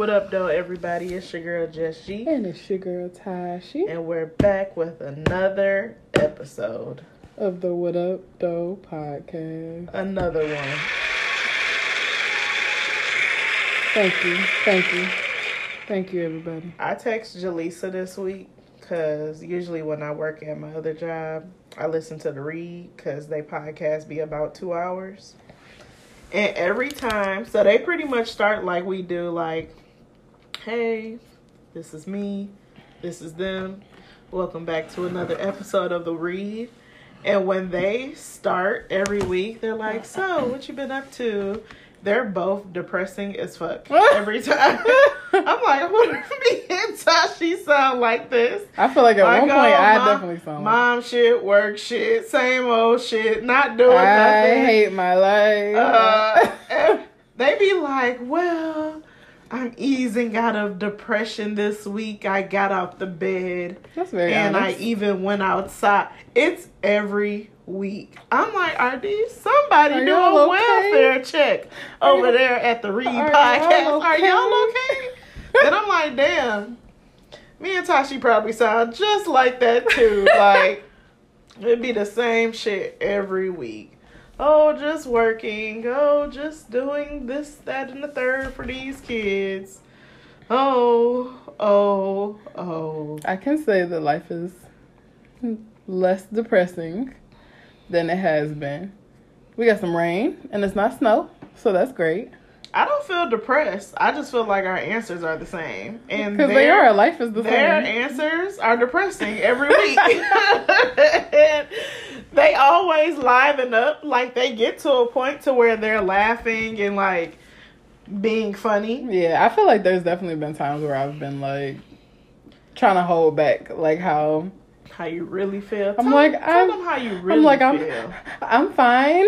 What up, though, everybody? It's your girl, Jess G. And it's your girl Tashi And we're back with another episode. of the What Up Doe podcast. Another one. Thank you, thank you, thank you, everybody. I text Jaleesa this week because usually when I work at my other job, I listen to the read because they podcast be about two hours. And every time, so they pretty much start like we do, like, hey, this is me, this is them. Welcome back to another episode of the read. And when they start every week, they're like, so what you been up to? They're both depressing as fuck every time. I'm like, what if me and Tashi sound like this? I feel like at Like, one oh, point I mom- definitely sound like Mom shit, work shit, same old shit, not doing I nothing. hate my life. Uh, they be like, well, I'm easing out of depression this week. I got off the bed That's very and I even went outside. It's every week. I'm like, are these somebody Are doing okay? welfare check over there at the Read Are podcast? y'all Are y'all okay? okay? and I'm like, damn. Me and Tashi probably sound just like that too. like it'd be the same shit every week. Oh, just working. Oh, just doing this, that, and the third for these kids. Oh, oh, oh. I can say that life is less depressing than it has been. We got some rain and it's not snow, so that's great. I don't feel depressed. I just feel like our answers are the same, and Because they are, life is the Their same. Their answers are depressing every week. And they always liven up. Like they get to a point to where they're laughing and like being funny. Yeah, I feel like there's definitely been times where I've been like trying to hold back, like how How you really feel? I'm Tell like, them, tell I'm- them how you really I'm like I'm. I'm fine.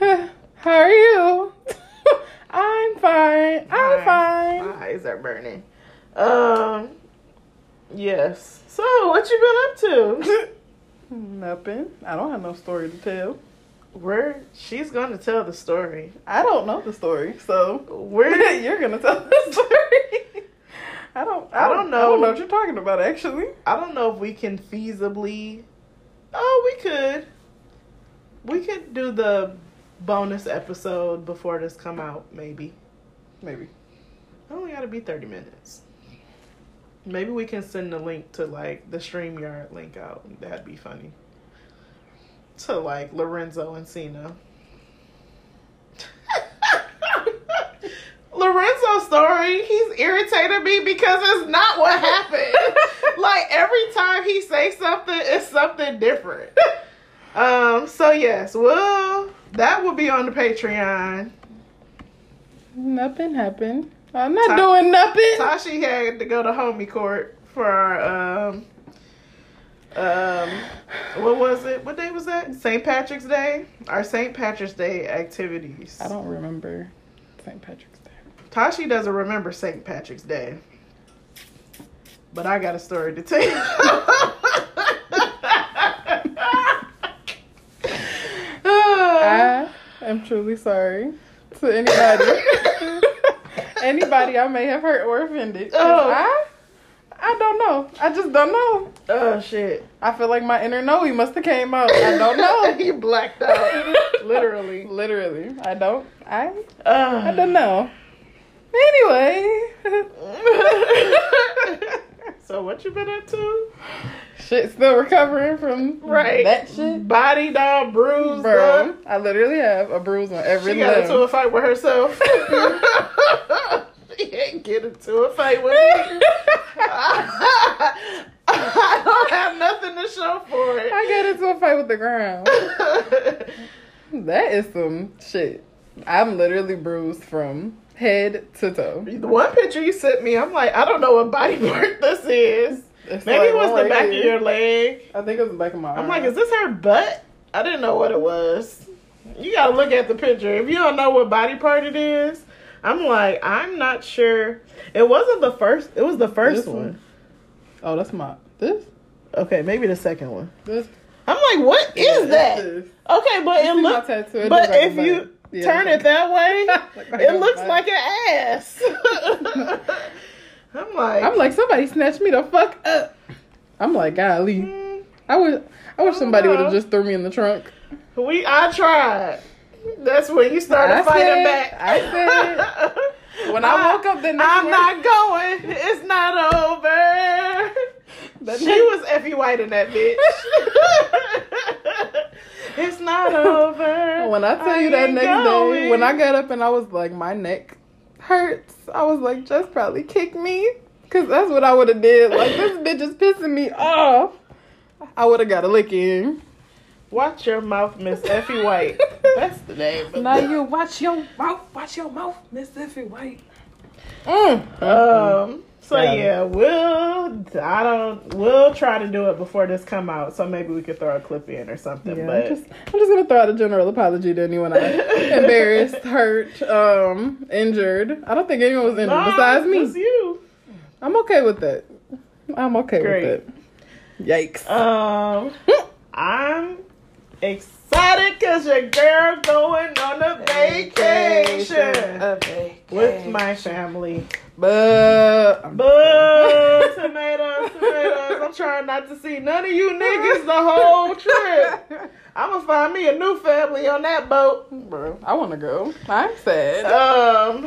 How are you? I'm fine. I'm My- fine. My eyes are burning. Um. Yes. So, what you been up to? Nothing. I don't have no story to tell. Where she's gonna tell the story. I don't know the story, so Where you're gonna tell the story. I don't. I, I don't, don't I know. don't know what you're talking about. Actually, I don't know if we can feasibly. Oh, we could. We could do the bonus episode before this come out. Maybe. maybe. It only got to be thirty minutes. Maybe we can send the link to like the Streamyard link out. That'd be funny. To like Lorenzo and Cena. Lorenzo's story, he's irritated me because it's not what happened. like every time he says something, it's something different. Um, so yes, well, that will be on the Patreon. Nothing happened. I'm not Ta- doing nothing. Tashi had to go to homie court for our um um what was it? What day was that? St. Patrick's Day? Our St. Patrick's Day activities. I don't remember St. Patrick's Day. Tashi doesn't remember St. Patrick's Day. But I got a story to tell you. I am truly sorry to anybody. anybody I may have hurt or offended. Oh. I, I don't know. I just don't know. oh shit. I feel like my inner Noe must have came out. I don't know. you blacked out. Literally. Literally, I don't. I, Uh, I don't know. Anyway, so what you been up to? shit, still recovering from Right. that shit, Body all bruised bro. I literally have a bruise on every She got limb. into a fight with herself. she ain't get into a fight with me. I don't have nothing to show for it. I got into a fight with the ground. That is some shit. I'm literally bruised from head to toe. the one picture you sent me, I'm like, I don't know what body part this is. It's Maybe it was the back of your leg. I think it was the back of my I'm arm. like, is this her butt? I didn't know what it was. You gotta look at the picture. If you don't know what body part it is, I'm like, I'm not sure. It wasn't the first. It was the first one. one? Oh, that's my this Okay, maybe the second one. this. I'm like, what is Yeah, that? Okay, but You it looks. But if you. Yeah, turn it that way, it looks like an ass. I'm like, I'm like, somebody snatched me the fuck up. I'm like, golly. mm, I would. I wish somebody would have just threw me in the trunk. we. I tried. That's when you started I fighting said- back. I said- When I woke up the next I'm morning- not going. It's not over. She next- was Effie White in that bitch. It's not over. When I tell you that next going. day, when I got up and I was like, my neck hurts. I was like, just probably kick me, cause that's what I would have did. Like this bitch is pissing me off. I would have got a licking. Watch your mouth, Miss Effie White. That's the name. Now you watch your mouth. Watch your mouth, Miss Effie White. Mm. Um. So it. yeah, we'll. I don't. We'll try to do it before this come out. So maybe we could throw a clip in or something. Yeah, but I'm just, I'm just gonna throw out a general apology to anyone I embarrassed, hurt, um, injured. I don't think anyone was injured No, besides it's me. you. I'm okay with it. I'm okay Great. with it. Yikes. Um. I'm excited because your girl going on a vacation A vacation. with my family. But Boo! tomatoes, tomatoes. I'm trying not to see none of you niggas the whole trip. I'm gonna find me a new family on that boat. bro, I want to go. I'm sad. Um,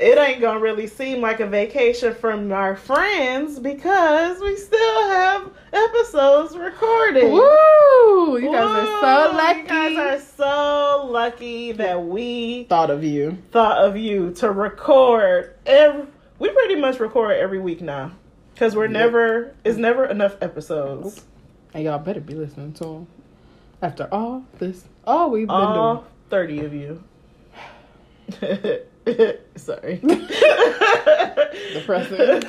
it ain't gonna really seem like a vacation from our friends because we still have episodes recorded. Woo! You guys are so lucky. You guys are so lucky that we Thought of you. thought of you to record every. We pretty much record every week now because we're Yep. never. It's never enough episodes. And y'all better be listening to them. After all this, all we've been doing, thirty of you. Sorry. Depressing.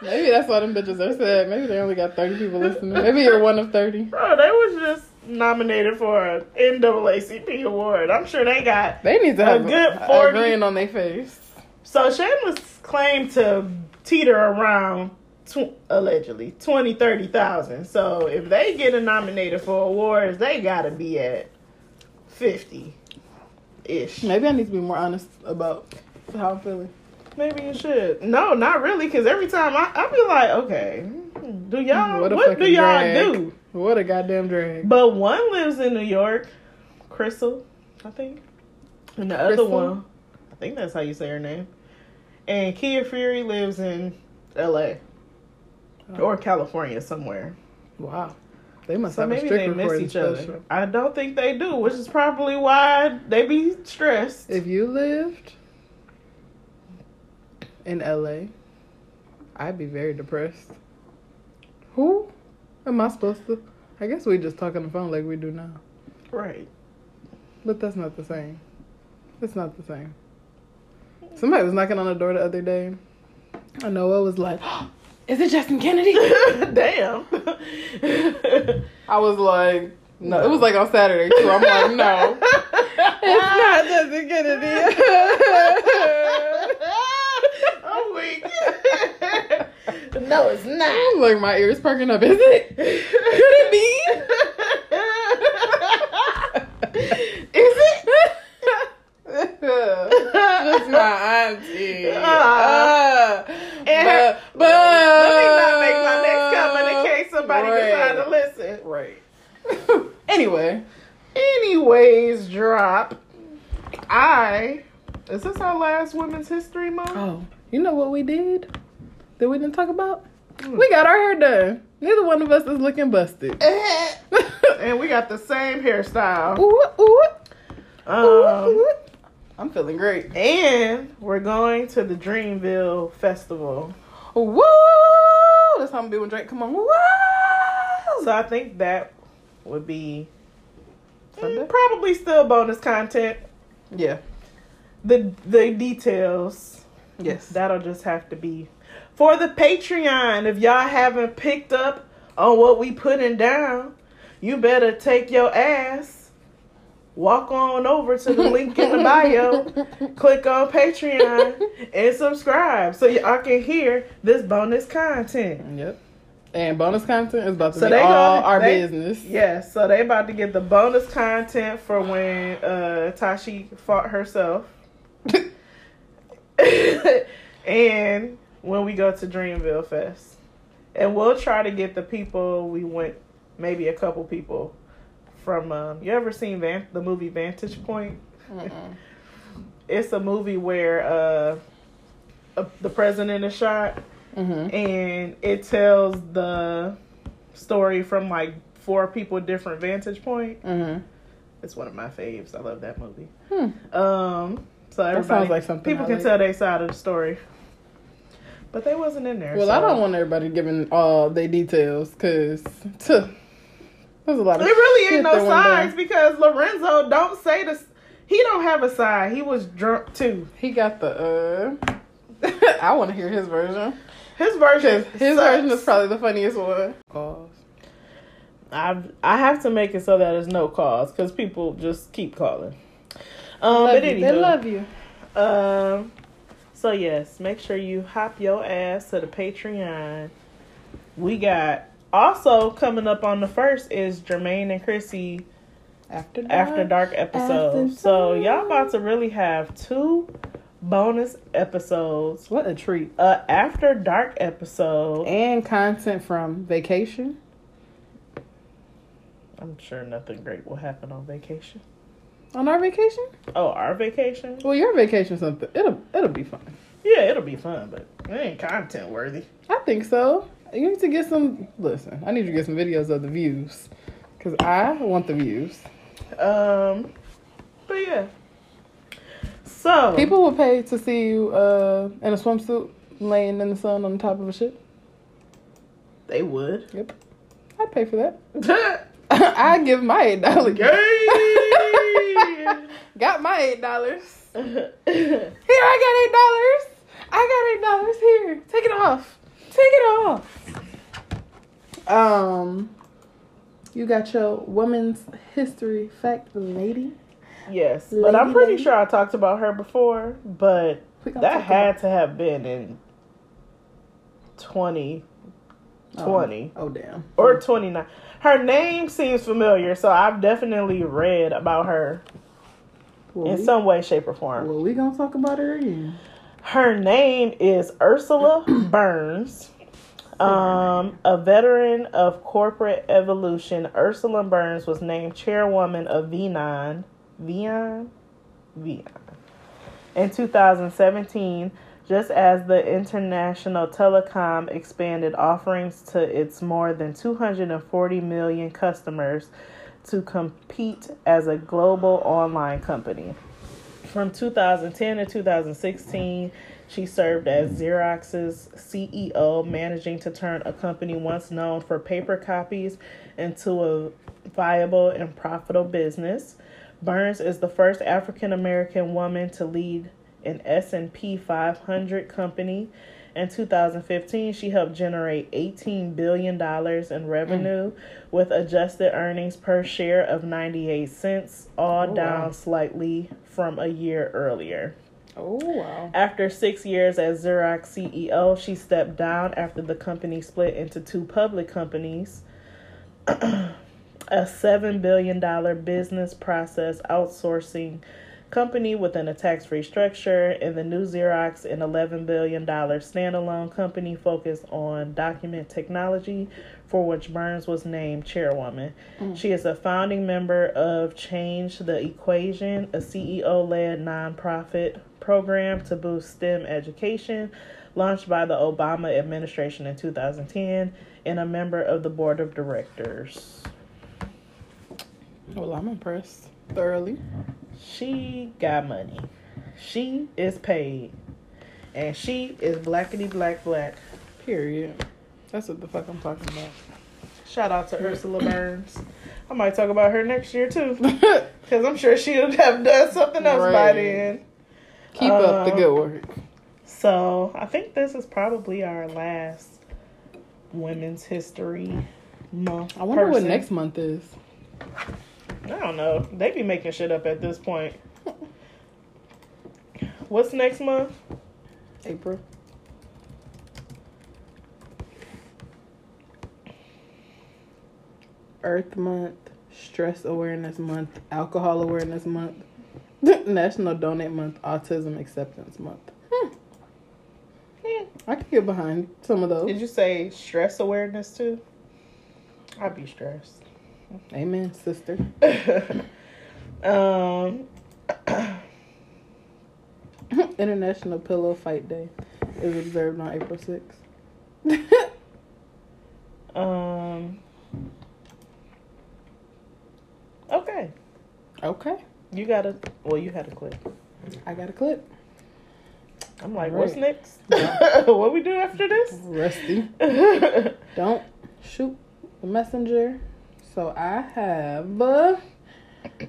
Maybe that's why them bitches are sad. Maybe they only got 30 people listening. Maybe you're one of 30. Bro, they was just nominated for an NAACP award. I'm sure they got. They need to A have good a, 40. a grin on their face. So Shameless claimed to teeter around, tw- allegedly, 20, 30,000. So if they get a nominated for awards, they gotta be at 50 ish. Maybe I need to be more honest about how I'm feeling. Maybe you should. No, not really, because every time I, I be like, okay, hmm, do y'all, What what, do y'all drag. do? What a goddamn drag. But one lives in New York, Crissle, I think. And the other one, I think that's how you say her name. And Kid Fury lives in LA Oh. or California somewhere. Wow. They must So have a maybe strict they miss each other. I don't think they do, which is probably why they be stressed. If you lived in LA, I'd be very depressed. Who am I supposed to? I guess we just talk on the phone like we do now. right. But that's not the same. It's not the same. Somebody was knocking on the door the other day. I know it was like, is it Justin Kennedy? Damn. I was like, no. It was like on Saturday too. I'm like, no, it's not Justin Kennedy. I'm weak. No, it's not. Like my ears perking up. Is it? Could it be? Is it? Just my auntie. Ah. Ah. And but, but Let me not make my next comment in case somebody Right. decide to listen. Right. anyway, Anyways, drop. I. Is this our last Women's History Month? oh, you know what we did? We talk about? We got our hair done. Neither one of us is looking busted. and we got the same hairstyle. ooh, ooh, Um, ooh, ooh. I'm feeling great. and we're going to the Dreamville Festival. Woo! That's how I'm doing, Drake. Come on. Woo! So I think that would be mm, Sunday? probably still bonus content. Yeah. The the details Yes. that'll just have to be for the Patreon. If y'all haven't picked up on what we putting down, you better take your ass. Walk on over to the link in the bio, click on Patreon, and subscribe so y'all can hear this bonus content. Yep. And bonus content is about to So be all gonna- our they- business. Yes, so they about to get the bonus content for when uh Tashi fought herself. and when we go to Dreamville Fest. And we'll try to get the people we went, maybe a couple people from. Um, you ever seen Van- the movie Vantage Point? It's a movie where uh, uh, the president is shot, Mhm. and it tells the story from like four people different vantage point. Mhm. It's one of my faves. I love that movie. Hmm. Um, so That everybody, sounds like something people I can like. tell their side of the story, but they wasn't in there. Well, so. I don't want everybody giving all their details because there's a lot It of. really shit ain't no that went down. sides because Lorenzo don't say this. He don't have a side. He was drunk too. He got the. uh I want to hear his version. His version. His sucks. version is probably the funniest one. Calls. I I have to make it so that there's no calls because people just keep calling. Um, but anywho, They love you. Um, so yes, make sure you hop your ass to the Patreon. We got also coming up on the first is Jermaine and Chrissy After dark. After Dark episode. After So y'all about to really have two bonus episodes. What a treat. A After Dark episode. And content from vacation. I'm sure nothing great will happen on vacation. On our vacation? Oh, our vacation? Well, your vacation something. It'll it'll be fun. Yeah, it'll be fun, but it ain't content worthy. I think so. You need to get some. Listen, I need you to get some videos of the views, cause I want the views. Um, but yeah. So People will pay to see you uh, in a swimsuit laying in the sun on the top of a ship. they would. Yep, I'd pay for that. I give my eight dollars. Got my eight dollars. Here, I got eight dollars. I got eight dollars. Here, take it off. Take it off. Um, you got your woman's history fact, lady. yes, but I'm pretty lady. sure I talked about her before, but that had to have been in 2020 Oh, oh damn. or 29. Her name seems familiar, so I've definitely read about her Well, in we, some way, shape, or form. well, we gonna talk about her again. Her name is Ursula Burns. Um, a veteran of corporate evolution, Ursula Burns was named chairwoman of VEON, VEON, VEON, in 2017, just as the international telecom expanded offerings to its more than 240 million customers to compete as a global online company. From 2010 to 2016, she served as Xerox's CEO, managing to turn a company once known for paper copies into a viable and profitable business. Burns is the first African American woman to lead an S&P 500 company. In 2015, she helped generate $18 billion in revenue mm. with adjusted earnings per share of 98 cents, all Oh, down wow. slightly from a year earlier. Oh wow. After six years as Xerox CEO, she stepped down after the company split into two public companies. a $7 billion business process outsourcing company within a tax free structure, and the new Xerox, an $11 billion standalone company focused on document technology, for which Burns was named chairwoman. Mm. She is a founding member of Change the Equation, a CEO led nonprofit program to boost STEM education, launched by the Obama administration in 2010, and a member of the board of directors. Well, I'm impressed thoroughly. She got money. She is paid. And she is blackety black black. Period. That's what the fuck I'm talking about. Shout out to Ursula Burns. I might talk about her next year too. Because I'm sure she would have done something else by then. Keep up the Uh, good work. So I think this is probably our last Women's History Month. I wonder what next month is. I don't know. They be making shit up at this point. What's next month? April. Earth Month, Stress Awareness Month, Alcohol Awareness Month, National Donate Month, Autism Acceptance Month. Hmm. I can get behind some of those. Did you say stress awareness too? I'd be stressed. Amen, sister. um, International Pillow Fight Day is observed on April 6th. um. Okay, okay. you got a. Well, you had a clip. I got a clip. I'm like, Right. what's next? what we do after this? Rusty. Don't shoot the messenger. So I have. Uh,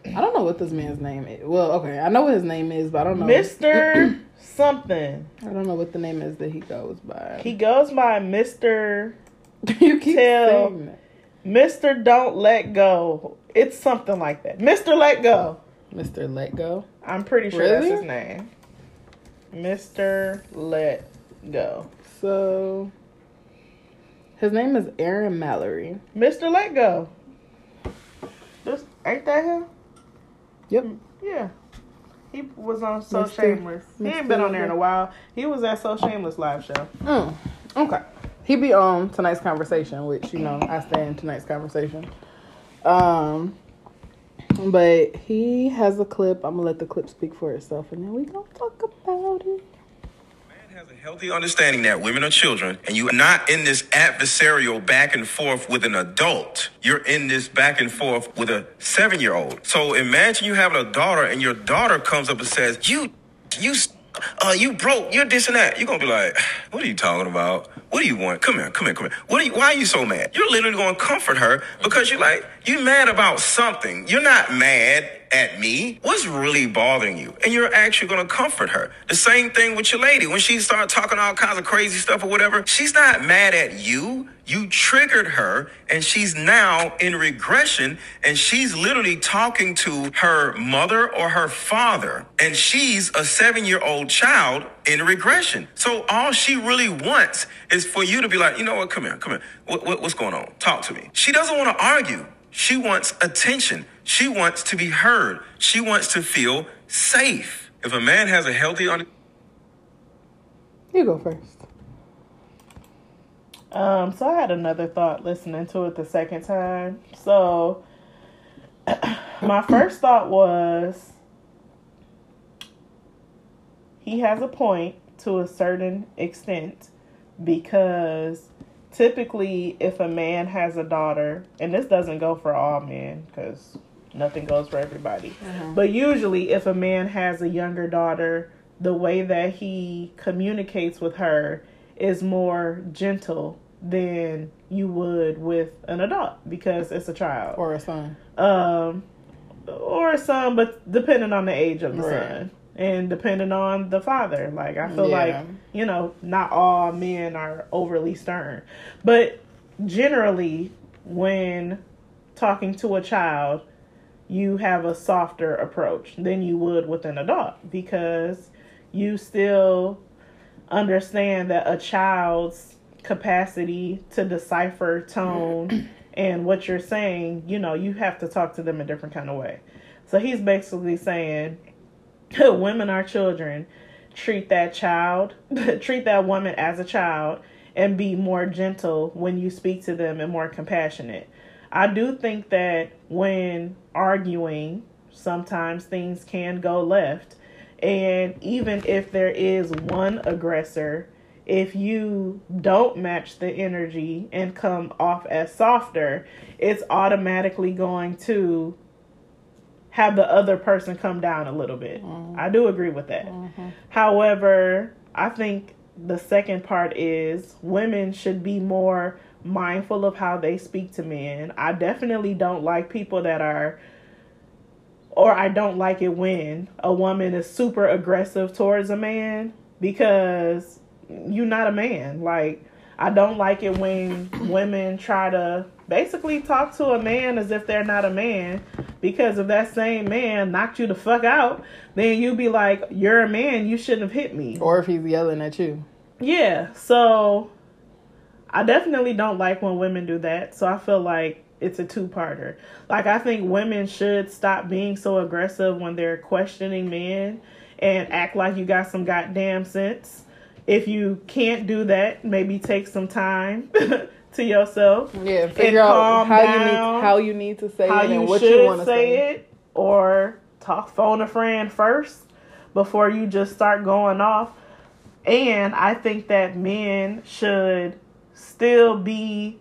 I don't know what this man's name is. Well, okay, I know what his name is, but I don't know. Mister something. I don't know what the name is that he goes by. He goes by Mister you keep tell-. Mister Don't Let Go. It's something like that. Mister Let Go. Mr. Let Go. I'm pretty sure that's his name. Mister Let Go. So his name is Aaron Mallory. Mister Let Go. Ain't that him? Yep. Yeah. He was on So Mr. Shameless. He ain't been on there in a while. He was at So Shameless live show. Mm, okay. He be on tonight's conversation, which you know I stay in tonight's conversation. Um, but he has a clip. I'm gonna let the clip speak for itself, and then we gonna talk about it. Has a healthy understanding that women are children, and you are not in this adversarial back and forth with an adult. You're in this back and forth with a seven year old. So imagine you having a daughter, and your daughter comes up and says, "You, you." Uh, you broke. You're this and that. You're gonna be like, "What are you talking about? What do you want? Come here, come here, come here. What are you? Why are you so mad? You're literally gonna comfort her because you're like, you mad about something. You're not mad at me. What's really bothering you? And you're actually gonna comfort her. The same thing with your lady when she started talking all kinds of crazy stuff or whatever. She's not mad at you. You triggered her, and she's now in regression, and she's literally talking to her mother or her father, and she's a seven year old child in regression. So all she really wants is for you to be like, you know what, come here, come here. What, what, what's going on? Talk to me. She doesn't want to argue. She wants attention. She wants to be heard. She wants to feel safe. If a man has a healthy under- You go first. Um, so I had another thought listening to it the second time. So my first thought was he has a point to a certain extent because typically if a man has a daughter, and this doesn't go for all men because nothing goes for everybody, but usually if a man has a younger daughter, the way that he communicates with her is more gentle than you would with an adult because it's a child Or a son. um or a son but depending on the age of the Right. son and depending on the father like i feel Yeah. like you know not all men are overly stern but generally when talking to a child you have a softer approach than you would with an adult because you still understand that a child's capacity to decipher tone and what you're saying, you know, you have to talk to them a different kind of way. So he's basically saying women are children. Treat that child, treat that woman as a child and be more gentle when you speak to them and more compassionate. I do think that when arguing, sometimes things can go left. And even if there is one aggressor, if you don't match the energy and come off as softer, it's automatically going to have the other person come down a little bit. I do agree with that. However, I think the second part is women should be more mindful of how they speak to men. I definitely don't like people that are or I don't like it when a woman is super aggressive towards a man because you're not a man. Like I don't like it when women try to basically talk to a man as if they're not a man because if that same man knocked you the fuck out, then you'd be like, You're a man, you shouldn't have hit me. Or if he's yelling at you. Yeah, so I definitely don't like when women do that. So I feel like it's a two-parter. Like I think women should stop being so aggressive when they're questioning men and act like you got some goddamn sense. If you can't do that, maybe take some time to yourself. Yeah, figure out how you need how you need to say how it you and what should you want to say, say. it, or talk phone a friend first before you just start going off. And I think that men should still be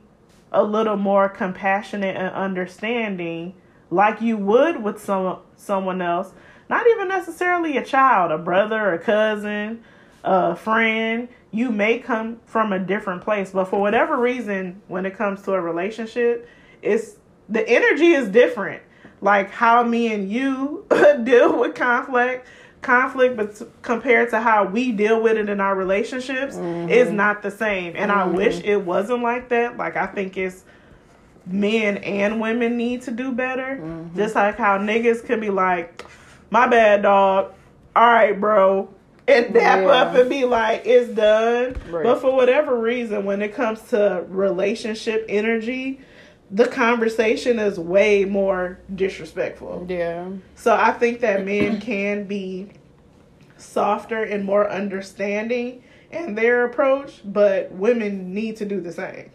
a little more compassionate and understanding, like you would with some someone else. Not even necessarily a child, a brother, a cousin, a friend. You may come from a different place, but for whatever reason, when it comes to a relationship, it's the energy is different. Like how me and you deal with conflict, conflict, but compared to how we deal with it in our relationships, mm-hmm. is not the same. And I mm-hmm. wish it wasn't like that. Like I think it's men and women need to do better. Mm-hmm. Just like how niggas can be like, "My bad, dog. All right, bro." And dap Yeah. up and be like, it's done. Right. But for whatever reason, when it comes to relationship energy, the conversation is way more disrespectful. Yeah. So I think that men can be softer and more understanding in their approach, but women need to do the same.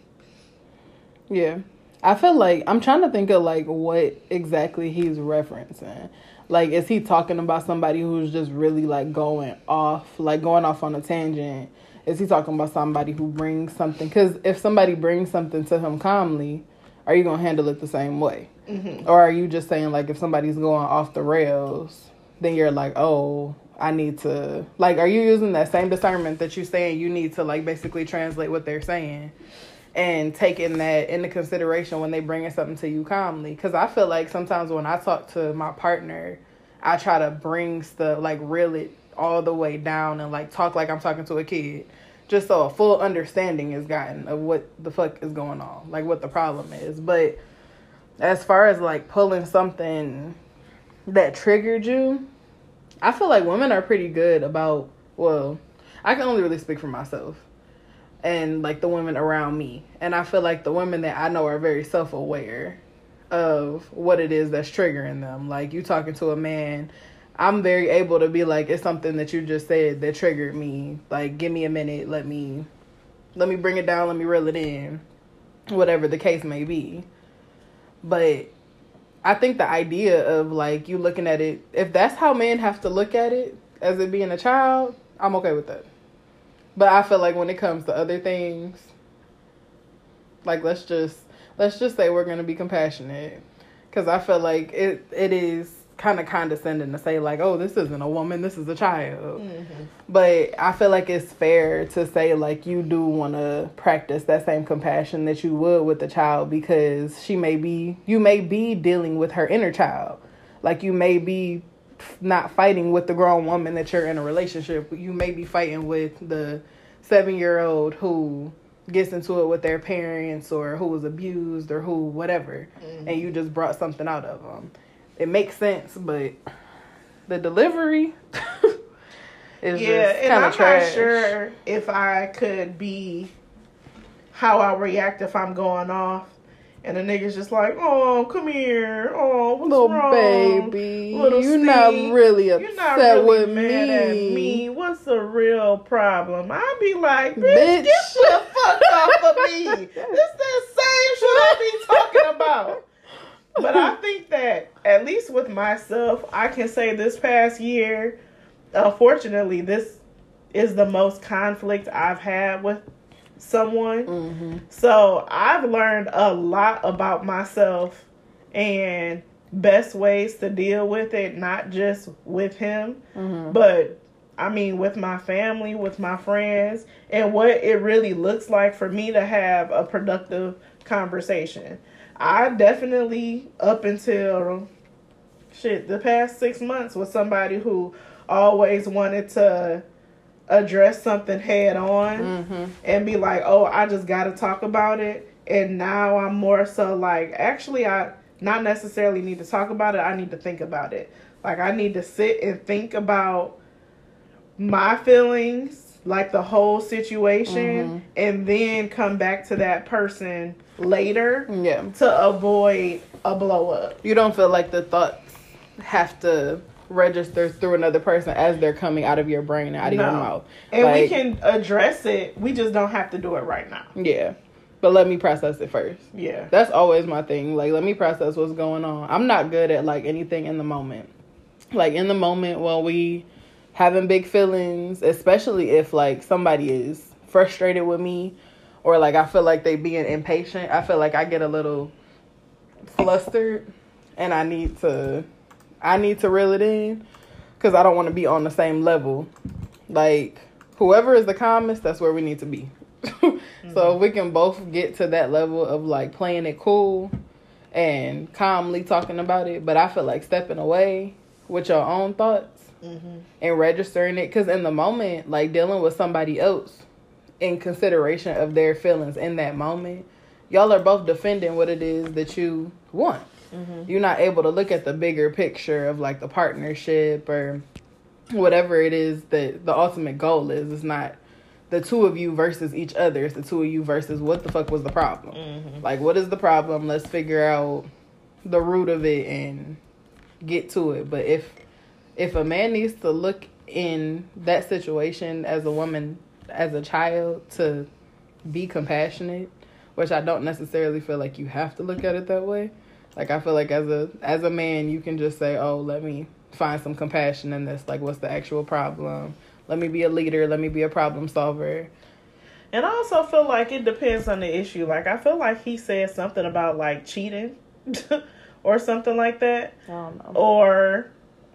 Yeah. I feel like I'm trying to think of like what exactly he's referencing. Like is he talking about somebody who's just really like going off, like going off on a tangent? Is he talking about somebody who brings something cuz if somebody brings something to him calmly, are you going to handle it the same way? Mm-hmm. Or are you just saying like if somebody's going off the rails, then you're like, "Oh, I need to like are you using that same discernment that you're saying you need to like basically translate what they're saying and taking that into consideration when they bringing something to you calmly. Because i feel like sometimes when i talk to my partner i try to bring stuff like reel it all the way down and like talk like i'm talking to a kid just so a full understanding is gotten of what the fuck is going on like what the problem is. But as far as like pulling something that triggered you I feel like women are pretty good about well, I can only really speak for myself and like the women around me. And I feel like the women that I know are very self-aware of what it is that's triggering them. Like you talking to a man, I'm very able to be like it's something that you just said that triggered me. Like give me a minute, let me let me bring it down, let me reel it in. Whatever the case may be. But I think the idea of like you looking at it, if that's how men have to look at it as it being a child, I'm okay with that. But I feel like when it comes to other things, like let's just let's just say we're gonna be compassionate, because I feel like it it is kind of condescending to say like, oh, this isn't a woman, this is a child. Mm-hmm. But I feel like it's fair to say like you do want to practice that same compassion that you would with the child because she may be you may be dealing with her inner child. Like you may be not fighting with the grown woman that you're in a relationship. You may be fighting with the 7-year-old who gets into it with their parents or who was abused or who whatever mm-hmm. and you just brought something out of them. It makes sense, but the delivery is yeah, just kind of trash. not sure if I could be how I react if I'm going off. And the nigga's just like, oh, come here. Oh, what's Little wrong? baby, Little you're not Steve, really You're upset not really with mad me. at me. What's the real problem? I'd be like, bitch, Bitch. get the fuck off of me. This the same shit I be talking about. But I think that at least with myself, I can say this past year, unfortunately, this is the most conflict I've had with someone. Mm-hmm. So I've learned a lot about myself and best ways to deal with it, not just with him, Mm-hmm. but I mean with my family, with my friends, and what it really looks like for me to have a productive conversation. I definitely, up until shit, the past six months, was somebody who always wanted to address something head on Mm-hmm. and be like, oh, I just got to talk about it. And now I'm more so like, actually, I not necessarily need to talk about it. I need to think about it. Like, I need to sit and think about my feelings, like the whole situation, and then come back to that person later Yeah. to avoid a blow up. You don't feel like the thoughts have to register through another person as they're coming out of your brain out of your mouth. And we can address it. We just don't have to do it right now. Yeah. But let me process it first. Yeah. That's always my thing. Like, let me process what's going on. I'm not good at like anything in the moment. Like in the moment when we having big feelings, especially if like somebody is frustrated with me or like I feel like they being impatient, I feel like I get a little flustered and I need to I need to reel it in cuz I don't want to be on the same level. Like whoever is the calmest, that's where we need to be. So if we can both get to that level of like playing it cool and calmly talking about it, but I feel like stepping away with your own thoughts Mm-hmm. and registering it because in the moment, like dealing with somebody else in consideration of their feelings in that moment, y'all are both defending what it is that you want. Mm-hmm. You're not able to look at the bigger picture of like the partnership or whatever it is that the ultimate goal is. It's not the two of you versus each other. It's the two of you versus what the fuck was the problem. Mm-hmm. Like, what is the problem? Let's figure out the root of it and get to it. But if if a man needs to look in that situation as a woman, as a child, to be compassionate, which I don't necessarily feel like you have to look at it that way. Like I feel like as a as a man, you can just say, "Oh, let me find some compassion in this. Like, what's the actual problem? Let me be a leader. Let me be a problem solver." And I also feel like it depends on the issue. Like I feel like he said something about like cheating or something like that. I don't know. Or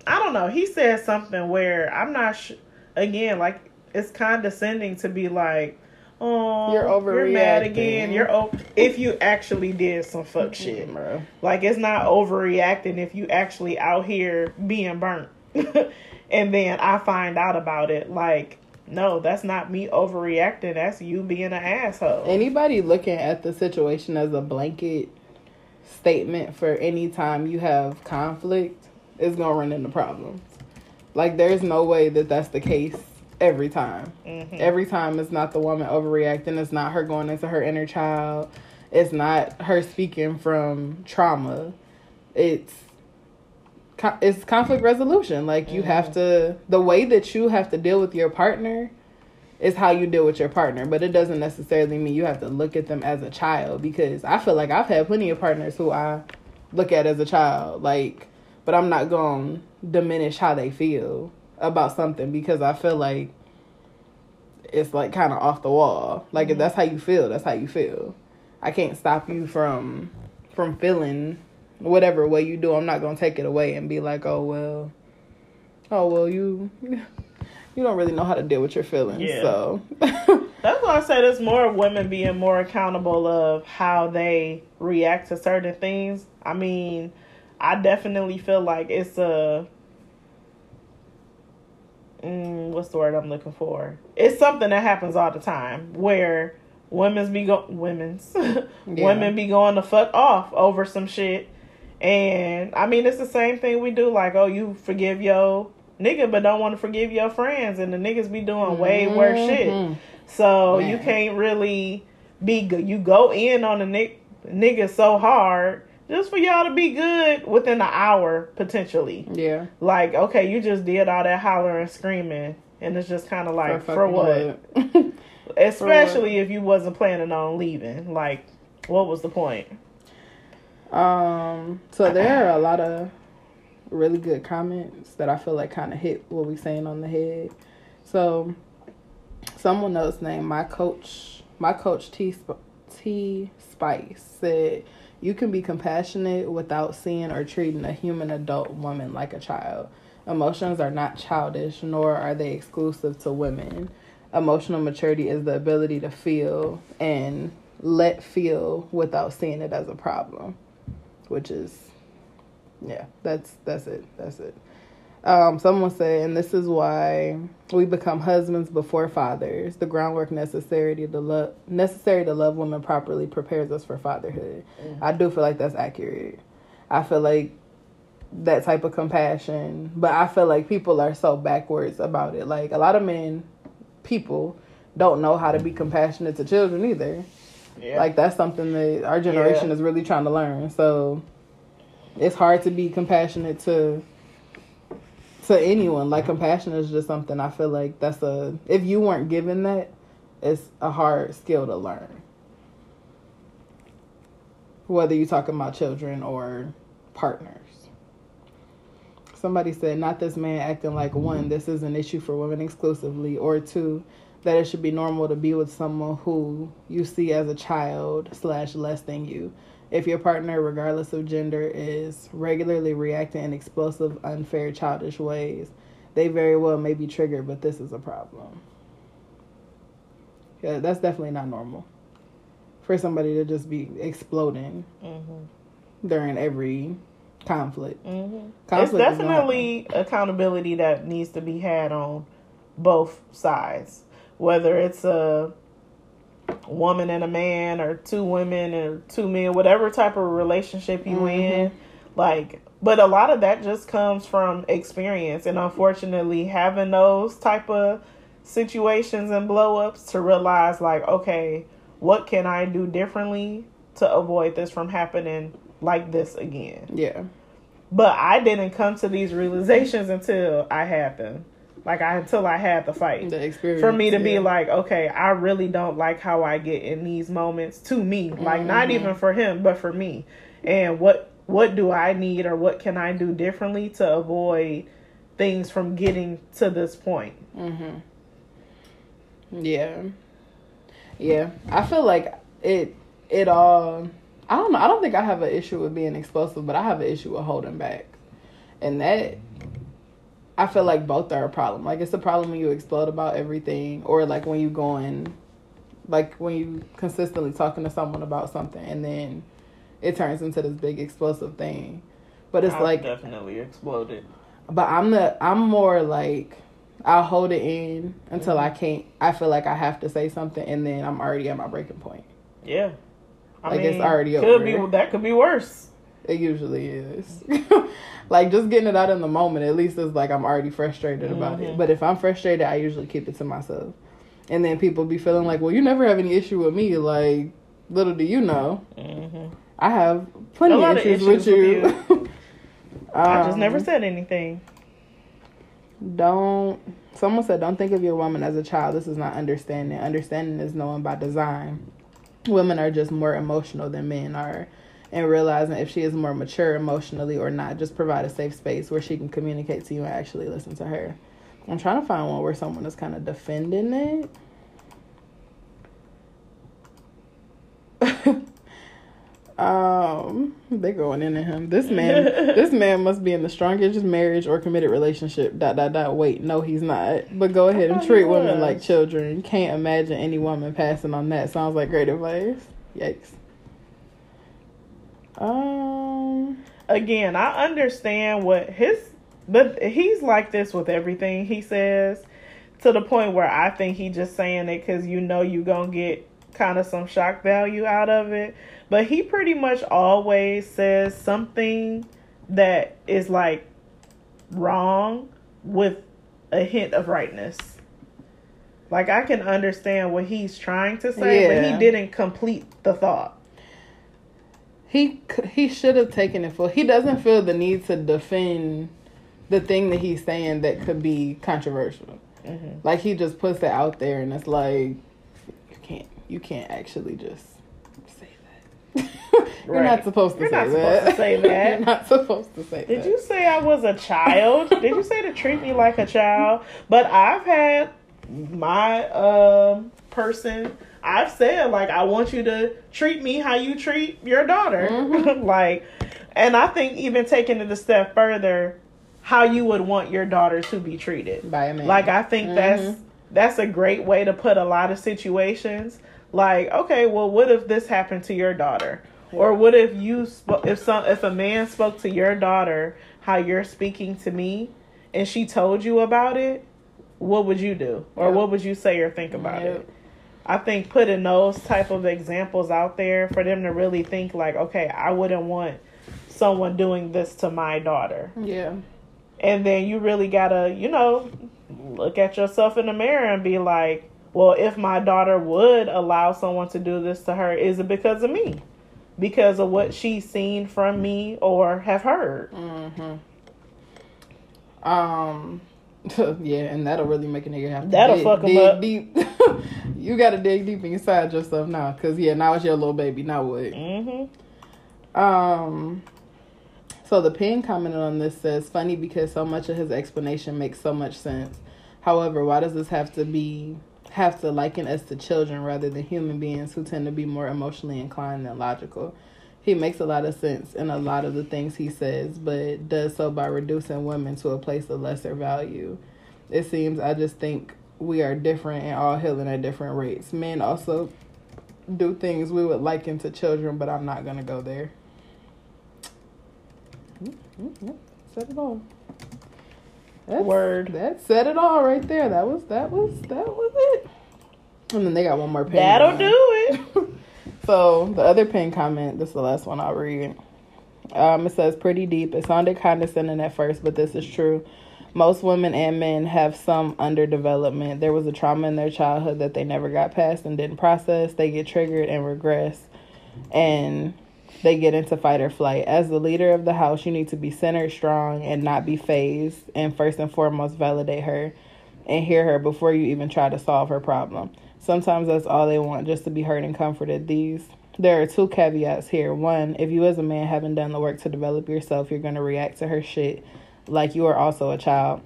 I don't know. He said something where I'm not sh- again like it's condescending to be like, "Oh, You're You're mad again. You're o-. if you actually did some fuck shit. Bro. Like it's not overreacting if you actually out here being burnt. and then I find out about it like no, that's not me overreacting. That's you being an asshole. Anybody looking at the situation as a blanket statement for any time you have conflict is gonna run into problems. Like there's no way that that's the case every time. Mhm. Every time it's not the woman overreacting. It's not her going into her inner child. It's not her speaking from trauma. It's it's conflict resolution. Like you have to the way that you have to deal with your partner is how you deal with your partner, but it doesn't necessarily mean you have to look at them as a child because I feel like I've had plenty of partners who I look at as a child, like, but I'm not going to diminish how they feel about something because I feel like it's like kind of off the wall. Like if mm-hmm. that's how you feel, that's how you feel. I can't stop you from from feeling whatever way you do. I'm not going to take it away and be like, "Oh, well. Oh, well, you you don't really know how to deal with your feelings." Yeah. So That's why I say there's more women being more accountable of how they react to certain things. I mean, I definitely feel like it's a mm, what's the word I'm looking for? It's something that happens all the time where women's be go women's women be going to fuck off over some shit. And I mean, it's the same thing we do. Like, oh, you forgive your nigga, but don't want to forgive your friends, and the niggas be doing way worse shit. Mhm. So you can't really be good. You go in on a ni- nigga so hard just for y'all to be good within an hour potentially. Yeah. Like, okay, you just did all that hollering and screaming, and it's just kind of like for, fucking what? what? Especially if you wasn't planning on leaving. Like, what was the point? Um, so there are a lot of really good comments that I feel like kind of hit what we're saying on the head. So, someone else named my coach, my coach T Sp- T Spice said, "You can be compassionate without seeing or treating a human adult woman like a child. Emotions are not childish, nor are they exclusive to women. Emotional maturity is the ability to feel and let feel without seeing it as a problem." which is yeah that's that's it that's it um, someone said and this is why we become husbands before fathers the groundwork necessary to love necessary to love women properly prepares us for fatherhood i do feel like that's accurate i feel like that type of compassion but i feel like people are so backwards about it like a lot of men people don't know how to be compassionate to children either Yeah. like that's something that our generation Yeah. is really trying to learn. So it's hard to be compassionate to to anyone. Like compassion is just something I feel like that's a if you weren't given that, it's a hard skill to learn. Whether you're talking about children or partners. Somebody said, not this man acting like one, this is an issue for women exclusively, or two, that it should be normal to be with someone who you see as a child slash less than you. If your partner, regardless of gender, is regularly reacting in explosive, unfair, childish ways, they very well may be triggered, but this is a problem. Yeah, that's definitely not normal for somebody to just be exploding Mm-hmm. during every conflict. Mm-hmm. It's Conflict gonna definitely accountability that needs to be had on both sides, whether it's a woman and a man, or two women or two men, whatever type of relationship you mm-hmm. in. Like, but a lot of that just comes from experience, and unfortunately, having those type of situations and blow ups to realize, like, okay, what can I do differently to avoid this from happening like this again? Yeah. But I didn't come to these realizations until I had them. Like I until I had the fight. The experience. For me to be like, okay, I really don't like how I get in these moments to me. Like not Mm-hmm. even for him, but for me. And what what do I need or what can I do differently to avoid things from getting to this point? Yeah. Yeah. I feel like it it all I don't know. I don't think I have an issue with being explosive, but I have an issue with holding back. And that I feel like both are a problem. Like it's a problem when you explode about everything or like when you go going like when you consistently talking to someone about something and then it turns into this big explosive thing. But it's I've like definitely exploded. but I'm the I'm more like I'll hold it in until mm-hmm. I can't. I feel like I have to say something, and then I'm already at my breaking point. Yeah. I Like, it's already could over. be that could be worse. It usually is. like just getting it out in the moment. At least it's like I'm already frustrated about it. Mhm. But if I'm frustrated, I usually keep it to myself. And then people be feeling like, well, you never have any issue with me. Like little do you know, hmm I have plenty of lot of issues, issues with with you. I just Um, never said anything. Don't. Someone said, don't think of your woman as a child. This is not understanding. Understanding is knowing by design. Women are just more emotional than men are. And realizing if she is more mature emotionally or not, just provide a safe space where she can communicate to you and actually listen to her. I'm trying to find one where someone is kind of defending it. um, they going into him. This man, this man must be in the strongest marriage or committed relationship. Dot dot dot. Wait, no, he's not. But go ahead and treat women like children. Can't imagine any woman passing on that. Sounds like great advice. Yikes. Um. again, I understand what his, but he's like this with everything he says, to the point where I think he just saying it because you know you gonna get kind of some shock value out of it. But he pretty much always says something that is like wrong with a hint of rightness. Like I can understand what he's trying to say, but he didn't complete the thought. He he should have taken it full. He doesn't feel the need to defend the thing that he's saying that could be controversial. Mhm. Like he just puts it out there, and it's like you can't you can't actually just say that. You're Right. not supposed to You're say not supposed that. to say that. You're not supposed to say that. Did that. you say I was a child? Did you say to treat me like a child? But I've had my um person. I've said like I want you to treat me how you treat your daughter. Mhm. like, and I think even taking it a step further, how you would want your daughter to be treated. by a man? Like I think that's Mhm. that's a great way to put a lot of situations. Like, okay, well, what if this happened to your daughter? Or what if you sp- if some if a man spoke to your daughter how you're speaking to me, and she told you about it? What would you do, or Yep. what would you say or think about Yep. it? I think putting those type of examples out there for them to really think like, okay, I wouldn't want someone doing this to my daughter. Yeah. and then you really gotta you know look at yourself in the mirror and be like well if my daughter would allow someone to do this to her is it because of me? Because of what she's seen from me or have heard. Hmm Um, yeah, and that'll really make a nigga have to That'll dig, fuck 'em dig up. deep. you gotta dig deep inside yourself now, cause yeah, now it's your little baby. Now what? Mm-hmm. Um. So the pin commented on this says, "Funny because so much of his explanation makes so much sense. However, why does this have to be have to liken us to children rather than human beings who tend to be more emotionally inclined than logical?" He makes a lot of sense in a lot of the things he says, but does so by reducing women to a place of lesser value. It seems I just think we are different and all healing at different rates. Men also do things we would liken to children, but I'm not gonna go there. Mm-hmm. Said it all. That's, Word. That said it all right there. That was that was that was it. And then they got one more. That'll do it. So the other pin comment, this is the last one I'll read. Um, it says pretty deep. It sounded condescending at first, but this is true. Most women and men have some underdevelopment. There was a trauma in their childhood that they never got past and didn't process. They get triggered and regress, and they get into fight or flight. As the leader of the house, you need to be centered, strong, and not be phased. And first and foremost, validate her and hear her before you even try to solve her problem. Sometimes that's all they want, just to be heard and comforted. These there are two caveats here. One, if you as a man haven't done the work to develop yourself, you're gonna react to her shit like you are also a child.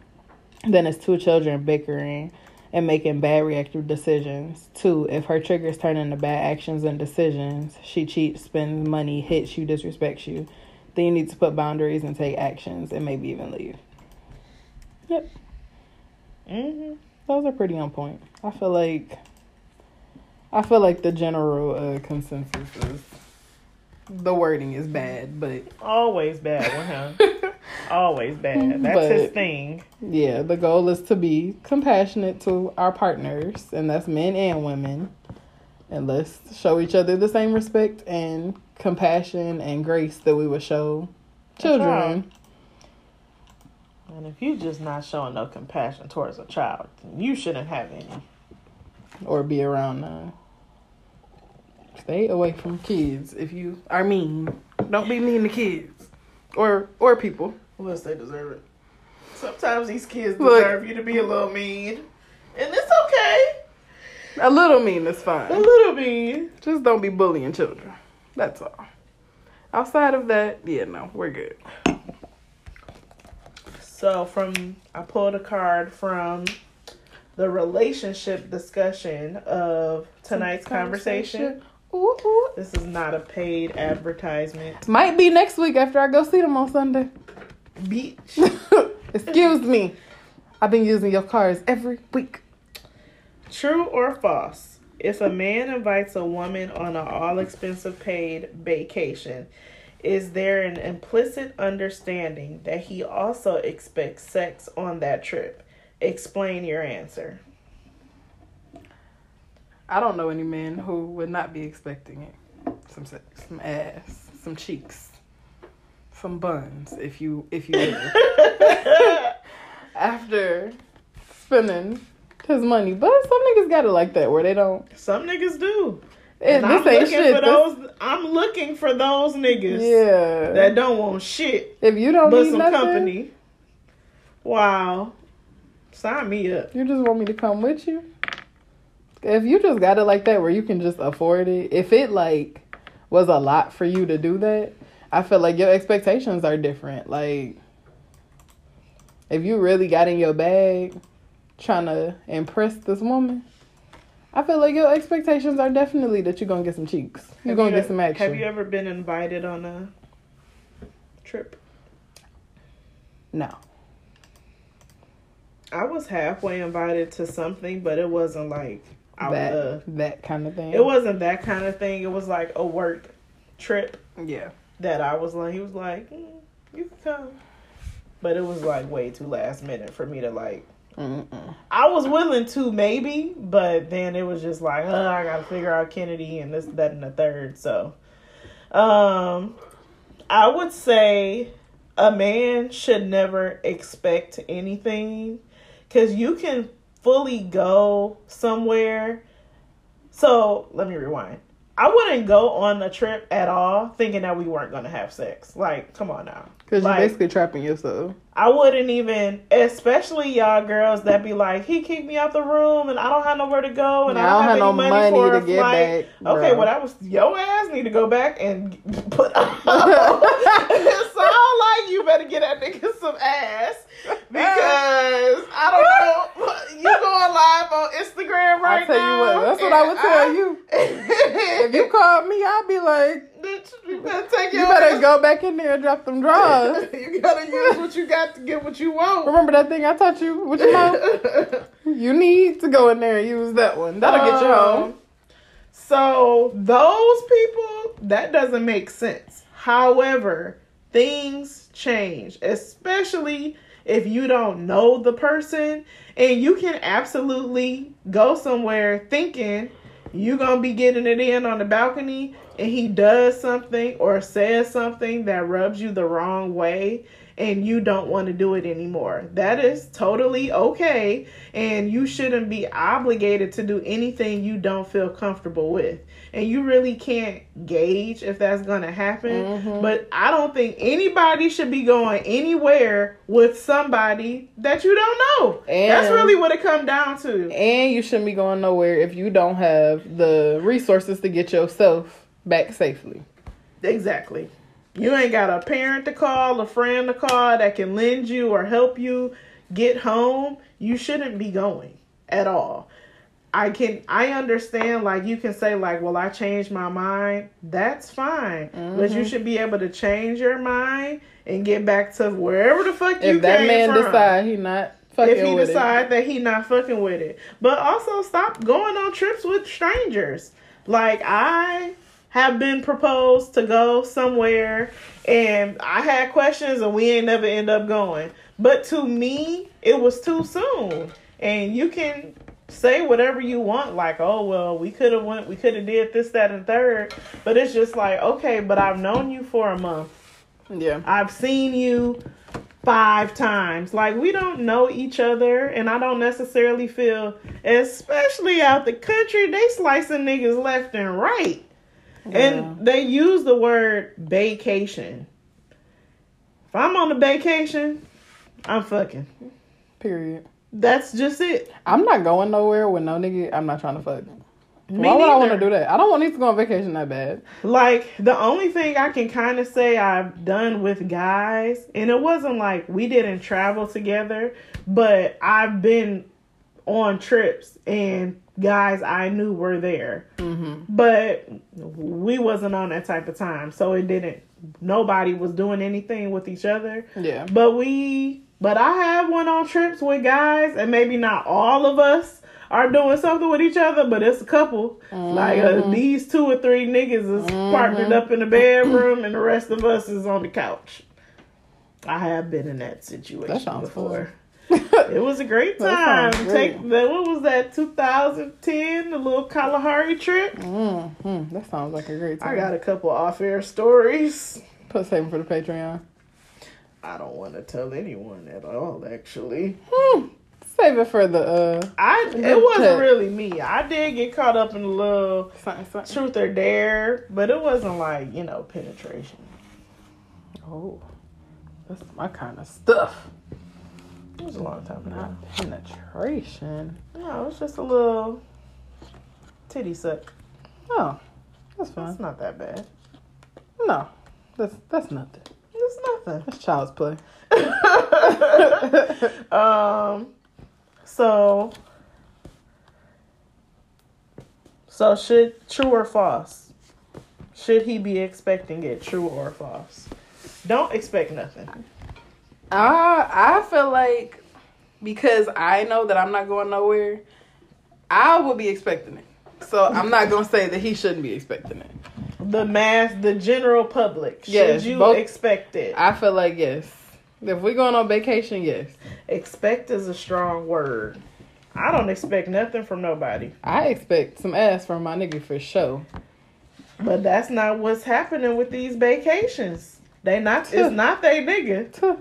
Then it's two children bickering and making bad reactive decisions. Two, if her triggers turn into bad actions and decisions, she cheats, spends money, hits you, disrespects you, then you need to put boundaries and take actions and maybe even leave. Yep. Mm-hmm. Those are pretty on point. I feel like I feel like the general uh, consensus is the wording is bad, but Always bad with him. Always bad. That's his thing. yeah, the goal is to be compassionate to our partners, and that's men and women. And let's show each other the same respect and compassion and grace that we would show children. And if you're just not showing no compassion towards a child, then you shouldn't have any. or be around them. Stay away from kids if you are mean. Don't be mean to kids or or people. Unless they deserve it. Sometimes these kids Look. deserve you to be a little mean. And it's okay. A little mean is fine. A little mean. Just don't be bullying children. That's all. Outside of that, yeah, no, we're good. So from I pulled a card from the relationship discussion of tonight's conversation. Ooh, ooh. This is not a paid advertisement. Might be next week after I go see them on Sunday. Beach. Excuse me. I've been using your cars every week. True or false? If a man invites a woman on an all expensive paid vacation, is there an implicit understanding that he also expects sex on that trip? Explain your answer. I don't know any men who would not be expecting it. Some sex, some ass, some cheeks, some buns. If you if you after spending his money, but some niggas got it like that where they don't. Some niggas do. It, And I'm looking shit. for This- those. I'm looking for those niggas yeah. that don't want shit if you don't but some nothing, company. Wow, sign me up. you just want me to come with you. If you just got it like that where you can just afford it, if it like was a lot for you to do that, I feel like your expectations are different. Like if you really got in your bag trying to impress this woman, I feel like your expectations are definitely that you're gonna get some cheeks. You're Have gonna you- get some action. Have you ever been invited on a trip? no. I was halfway invited to something, but it wasn't like out that the. that kind of thing. It wasn't that kind of thing. It was like a work trip yeah. that I was like. He was like, mm, "You can come," but it was like way too last minute for me to like. Mm-mm. I was willing to maybe, but then it was just like, oh, I gotta figure out Kennedy and this, that, and the third. So, um, I would say a man should never expect anything because you can fully go somewhere. So let me rewind. I wouldn't go on a trip at all thinking that we weren't gonna have sex. Like, come on now. Because Like- you're basically trapping yourself. I wouldn't even, especially y'all girls that be like, he kicked me out the room and I don't have nowhere to go and Yeah, I don't, have, any no money, money for to a get flight. back, okay, well that was your ass need to go back and put up. Like you better get that nigga some ass because I don't know. You going live on Instagram right now? I'll tell now? you what, that's what I would tell you. If you called me, I'd be like, Bitch, you better take you better ass- go back in there and drop them drawers. you gotta use what you got to get what you want. Remember that thing I taught you What you mouth? You need to go in there and use that one. That'll get you Um, home. So those people, that doesn't make sense. However, things change, especially if you don't know the person and you can absolutely go somewhere thinking you're gonna be getting it in on the balcony and he does something or says something that rubs you the wrong way and you don't want to do it anymore. That is totally okay and you shouldn't be obligated to do anything you don't feel comfortable with. And you really can't gauge if that's going to happen, mm-hmm. but I don't think anybody should be going anywhere with somebody that you don't know. And that's really what it comes down to. And you shouldn't be going nowhere if you don't have the resources to get yourself back safely. Exactly. You ain't got a parent to call, a friend to call that can lend you or help you get home. You shouldn't be going at all. I can I understand like you can say like, "Well, I changed my mind." That's fine. But you mm-hmm. should be able to change your mind and get back to wherever the fuck you If that man from decide he not fucking with it. if he with decide that he not fucking with it. But also stop going on trips with strangers. Like I have been proposed to go somewhere and I had questions and we ain't never end up going. But to me, it was too soon. And you can say whatever you want like oh well we could have went we could have did this that and third but it's just like okay but i've known you for a month. Yeah. I've seen you five times. Like we don't know each other, and I don't necessarily feel, especially out the country, they slicing niggas left and right, Yeah. and they use the word vacation. If I'm on a vacation, I'm fucking. Period. That's just it. I'm not going nowhere with no nigga. I'm not trying to fuck. Me Why would I want to do that? I don't want to go on vacation that bad. Like the only thing I can kind of say I've done with guys, and it wasn't like we didn't travel together, but I've been on trips and guys I knew were there, Mm-hmm. but we wasn't on that type of time, so it didn't. Nobody was doing anything with each other, Yeah. but we. But I have went on trips with guys, and maybe not all of us are doing something with each other, but it's a couple. Like uh, these two or three niggas is partnered up in the bedroom, and the rest of us is on the couch. I have been in that situation That before. It was a great time. Take that. What was that? 2010, the little Kalahari trip. Mm-hmm. That sounds like a great time. I got a couple off-air stories. Put saving for the Patreon. I don't want to tell anyone at all. Actually, Hmm. Save it for the uh I it wasn't tip. really me. I did get caught up in a little something, something. truth or dare, but it wasn't like you know penetration. Oh, that's my kind of stuff. It was a long time ago. Not penetration. No, it was just a little titty suck. Oh, that's fine. It's not that bad. No, that's that's nothing. It's nothing. That's child's play. um, so, so should true or false? Should he be expecting it? True or false? Don't expect nothing. I I feel like because I know that I'm not going nowhere, I will be expecting it. So I'm not gonna say that he shouldn't be expecting it. The mass, the general public. Should Yes, you both- expect it? I feel like yes. If we're going on vacation, yes. expect is a strong word. I don't expect nothing from nobody. I expect some ass from my nigga for sure. But that's not what's happening with these vacations. They not it's not they nigga. Tuh,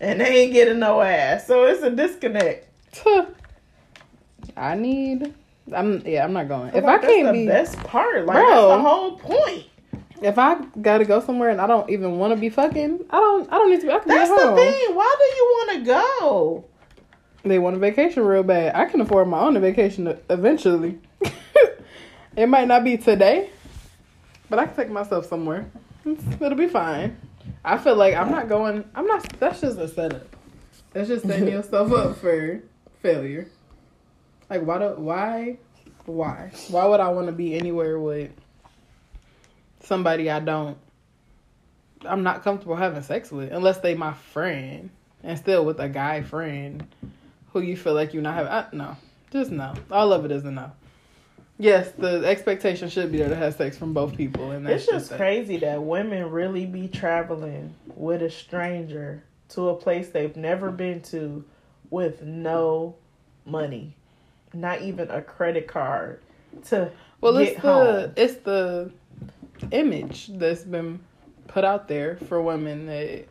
And they ain't getting no ass. So it's a disconnect. I need I'm yeah, I'm not going. If like I can't that's be the best part, like Bro. that's the whole point. if I gotta go somewhere and I don't even want to be fucking, I don't I don't need to be. I can That's the home. thing. Why do you want to go? They want a vacation real bad. I can afford my own vacation eventually. it might not be today, but I can take myself somewhere. It'll be fine. I feel like I'm not going. I'm not. That's just a setup. That's just setting yourself up for failure. Like why do why why why would I want to be anywhere with somebody I don't I'm not comfortable having sex with unless they my friend and still with a guy friend who you feel like you're not having. I, no, just no. All of it is a no. Yes, the expectation should be there to have sex from both people, and that's It's just that. crazy that women really be traveling with a stranger to a place they've never been to with no money, not even a credit card to Well, get it's the home. it's the image that's been put out there for women that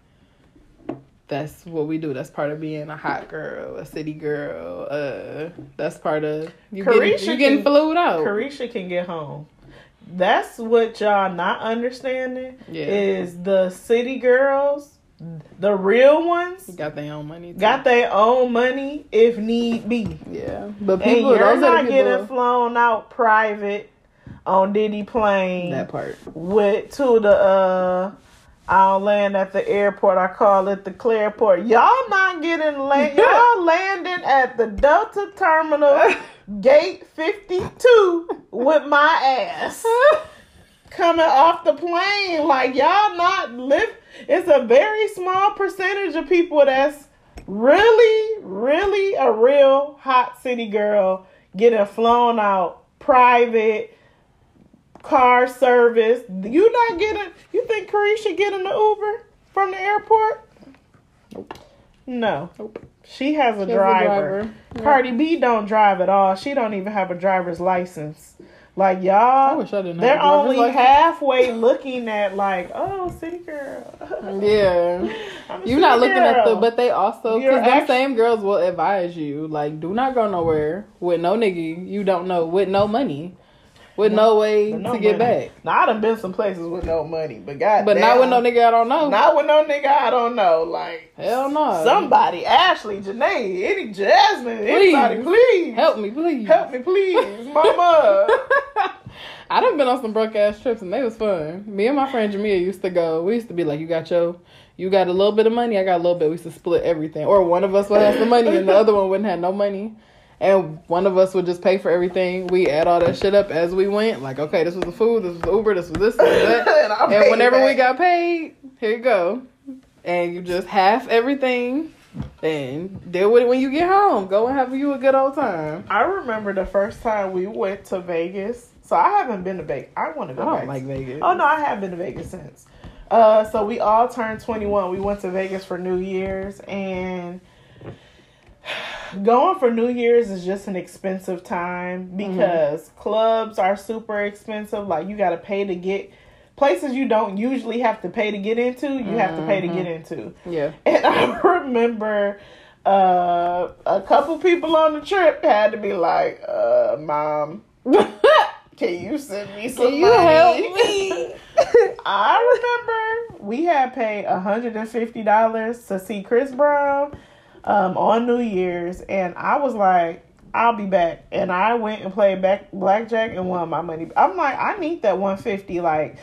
that's what we do. That's part of being a hot girl, a city girl. Uh, that's part of you getting, Caresha you getting can- flued out. Caresha can get home. That's what y'all not understanding Yeah. is the city girls, the real ones, Got their own money. Too. got their own money if need be. yeah, but And people you're those are not people getting flown out private on Diddy plane that part. with to the uh I'll land at the airport. I call it the Clearport. Y'all not getting land. Y'all landing at the Delta Terminal Gate 52 with my ass coming off the plane. Like y'all not live. It's a very small percentage of people that's really, really a real hot city girl getting flown out private car service. You not getting? You think Caresha getting the Uber from the airport? Nope. No. Nope. She has a She has a driver. driver. Yeah. Cardi B don't drive at all. She don't even have a driver's license. Like y'all, wish I didn't. they're only license. halfway looking at like, oh, city girl. Yeah. You're not looking at the, but they also, because them same girls will advise you, like, do not go nowhere with no nigga you don't know, with no money, with no, way But no to get money. back. Now I done been some places with no money, but God, But not with no nigga I don't know. Not with no nigga I don't know. Like Hell no. somebody, Ashley, Janae, any Jasmine, anybody, please Help me, please. help me, please, Mama. I done been on some broke ass trips and they was fun. Me and my friend Jamia used to go. We used to be like, you got your, you got a little bit of money, I got a little bit. We used to split everything, or one of us would have some money and the other one wouldn't have no money, and one of us would just pay for everything. We add all that shit up as we went. Like, okay, this was the food, this was Uber, this was this, this was that. and and whenever we got paid, here you go, and you just half everything. And deal with it when you get home. Go and have you a good old time. I remember the first time we went to Vegas. So I haven't been to Vegas. I want to go. I don't back. like Vegas. Oh no, I have been to Vegas since. Uh, so we all turned 21. We went to Vegas for New Year's, and going for New Year's is just an expensive time because clubs are super expensive. Like you got to pay to get places you don't usually have to pay to get into. You have to pay to get into. Yeah. And I remember uh, a couple people on the trip had to be like, uh, "Mom, can you send me some Can you money?" help me? I remember we had paid hundred and fifty dollars to see Chris Brown um, on New Year's, and I was like, "I'll be back." And I went and played back blackjack and won my money. I'm like, I need that one fifty. Like,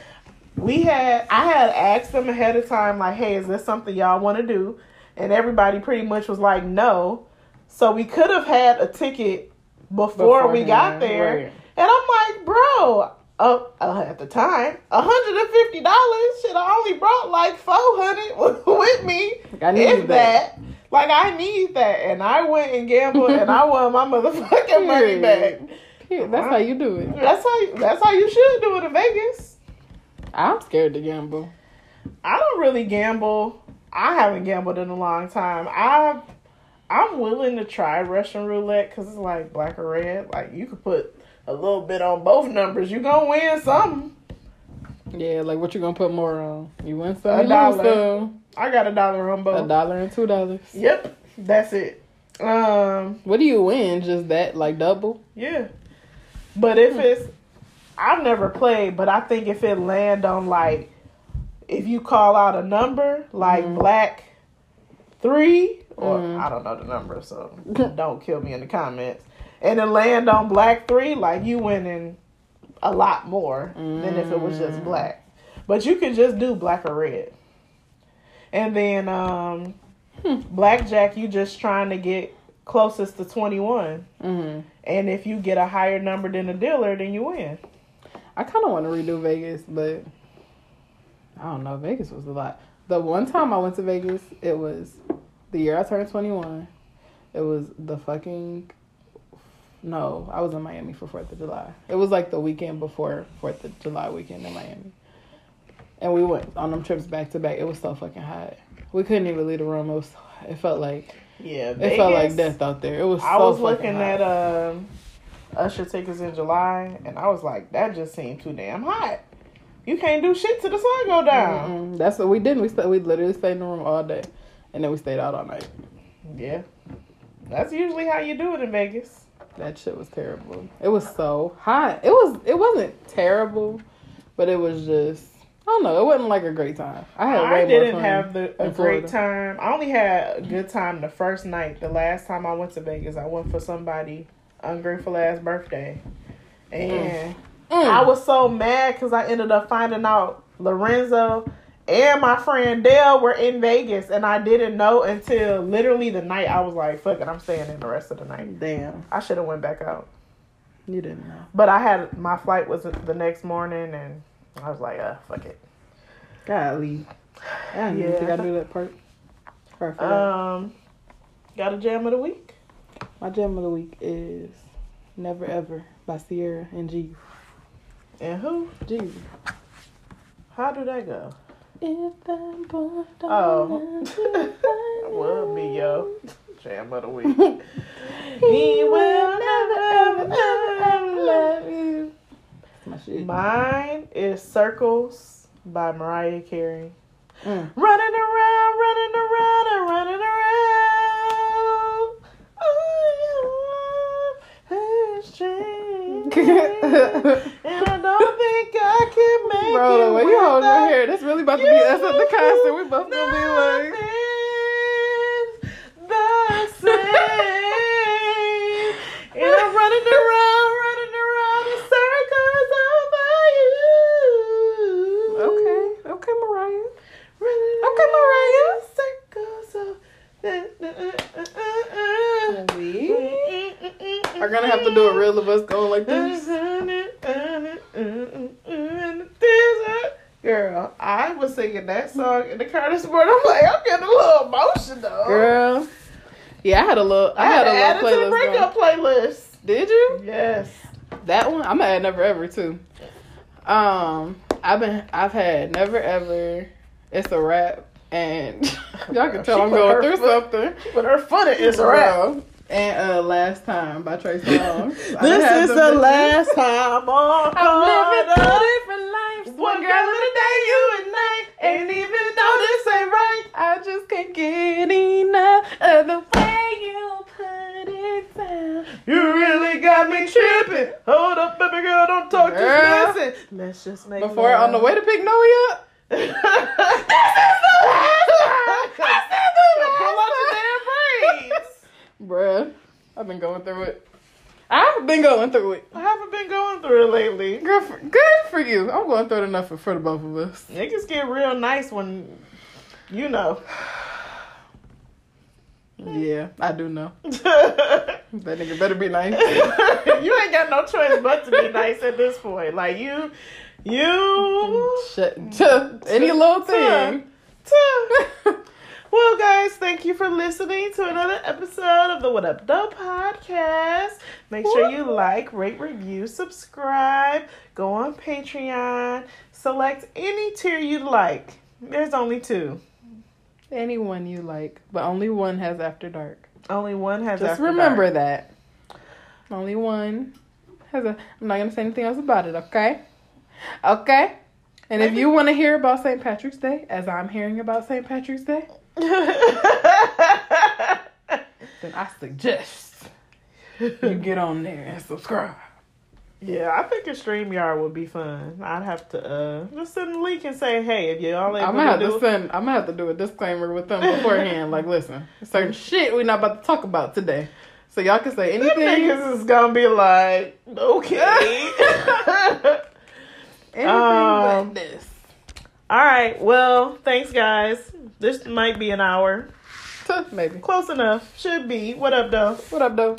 we had, I had asked them ahead of time, like, "Hey, is this something y'all want to do?" And everybody pretty much was like, "No." So we could have had a ticket before we got there. right. And I'm like, bro, uh, uh, at the time, hundred and fifty dollars. Shit, I only brought like four hundred with me. I need if that. that. Like I need that, and I went and gambled, and I won my motherfucking money back. Yeah, that's how you do it. That's how. You, that's how you should do it in Vegas. I'm scared to gamble. I don't really gamble. I haven't gambled in a long time. I I'm willing to try Russian roulette because it's like black or red. Like you could put a little bit on both numbers. You're gonna win something. Yeah, like what you gonna put more on? You win some, A you lose dollar. some. I got a dollar on both. A dollar and two dollars. Yep, that's it. Um, What do you win? Just that, like double? yeah. But if hmm. it's, I've never played, but I think if it land on like, if you call out a number like hmm. black three, or hmm. I don't know the number, so don't kill me in the comments, and it land on black three, like you winning a lot more than if it was just mm. black. But you can just do black or red. And then um blackjack, you just trying to get closest to 21. hmm And if you get a higher number than the dealer, then you win. I kind of want to redo Vegas, but I don't know. Vegas was a lot. The one time I went to Vegas, it was the year I turned 21. It was the fucking. No, I was in Miami for 4th of July. It was like the weekend before 4th of July weekend in Miami. And we went on them trips back to back. It was so fucking hot. We couldn't even leave the room. It was. It felt like Yeah, it felt like death out there. It was. I so was looking hot. at um Usher tickets in July, and I was like, that just seemed too damn hot. You can't do shit till the sun go down. Mm-mm. That's what we did. We we literally stayed in the room all day, and then we stayed out all night. Yeah, that's usually how you do it in Vegas. That shit was terrible. It was so hot. It was. It wasn't terrible, but it was just. I don't know. It wasn't like a great time. I had. Way I didn't fun have the, a great Florida. time. I only had a good time the first night. The last time I went to Vegas, I went for somebody ungrateful ass birthday, and Mm. I was so mad because I ended up finding out Lorenzo and my friend Dale were in Vegas, and I didn't know until literally the night. I was like, "Fuck it, I'm staying in the rest of the night." Damn, I should have went back out, you didn't know. but I had my flight was the next morning, and I was like, "Uh, fuck it." Golly, I didn't even Yeah. think I do that part. Perfect. Um, got a jam of the week. My jam of the week is "Never Ever" by Ciara and G. And who? G. How do that go? If I'm born Oh. to Will be yo jam of the week. he will never, ever, ever, ever love you. My shit. Mine is Circles by Mariah Carey. Mm. Running around, running around, and running around. Oh, you is changing. And I don't think I can make Bro, it way you hold your without hair, that's really about to be us at the concert. We both gonna be like, the same. And I'm running around in circles over you. okay, okay, Mariah. Running Okay, Mariah. around in circles of- We are gonna have to do a reel of us going like this. Girl, I was singing that song in the car this morning. I'm like, I'm getting a little emotional. Girl. Yeah, I had a little. I, I had had, to add a to little the playlist. breakup playlist. going. Did you? Yes. That one? I'm gonna add never ever too. Um, I've been. I've had never ever. It's a rap, and y'all can tell She I'm going through foot- something. But her foot is a. Bro. And uh, last time by Trey Songz. This is the last time on I'm living Carter. different lives. One girl in a day, you and night. Ain't even though this ain't right. I just can't get enough of the way you put it down. You really got me tripping. Hold up, baby girl, don't talk, Girl. just listen. Let's just make Before love. on the way to pick Noe up. This is the last. This is the last Pull out your damn braids. Bruh, I've been going through it. I've been going through it. I haven't been going through it lately. Good for, good for you. I'm going through it enough for, for the both of us. Niggas get real nice when, you know. Yeah, I do know. That nigga better be nice. You ain't got no choice but to be nice at this point. Like you, you. Shut, any little thing. Well, guys, thank you for listening to another episode of the What Up Doe podcast. Make sure you like, rate, review, subscribe, go on Patreon, select any tier you'd like. There's only two. Anyone you like, but only one has After Dark. Only one has. After dark. Just After remember Dark. that. Only one has a. I'm not gonna say anything else about it. Okay. Okay. And if you want to hear about St. Patrick's Day, as I'm hearing about St. Patrick's Day, then I suggest you get on there and subscribe. Yeah, I think a StreamYard would be fun. I'd have to uh just send a link and say, hey, if y'all able I'm gonna have to to do send. I'm gonna have to do a disclaimer with them beforehand. like, listen, certain shit we're not about to talk about today, so y'all can say anything. niggas is gonna be like, okay. Anything Um, but this. All right. Well, thanks, guys. This might be an hour. Maybe. Close enough. Should be. What up, though? What up, though?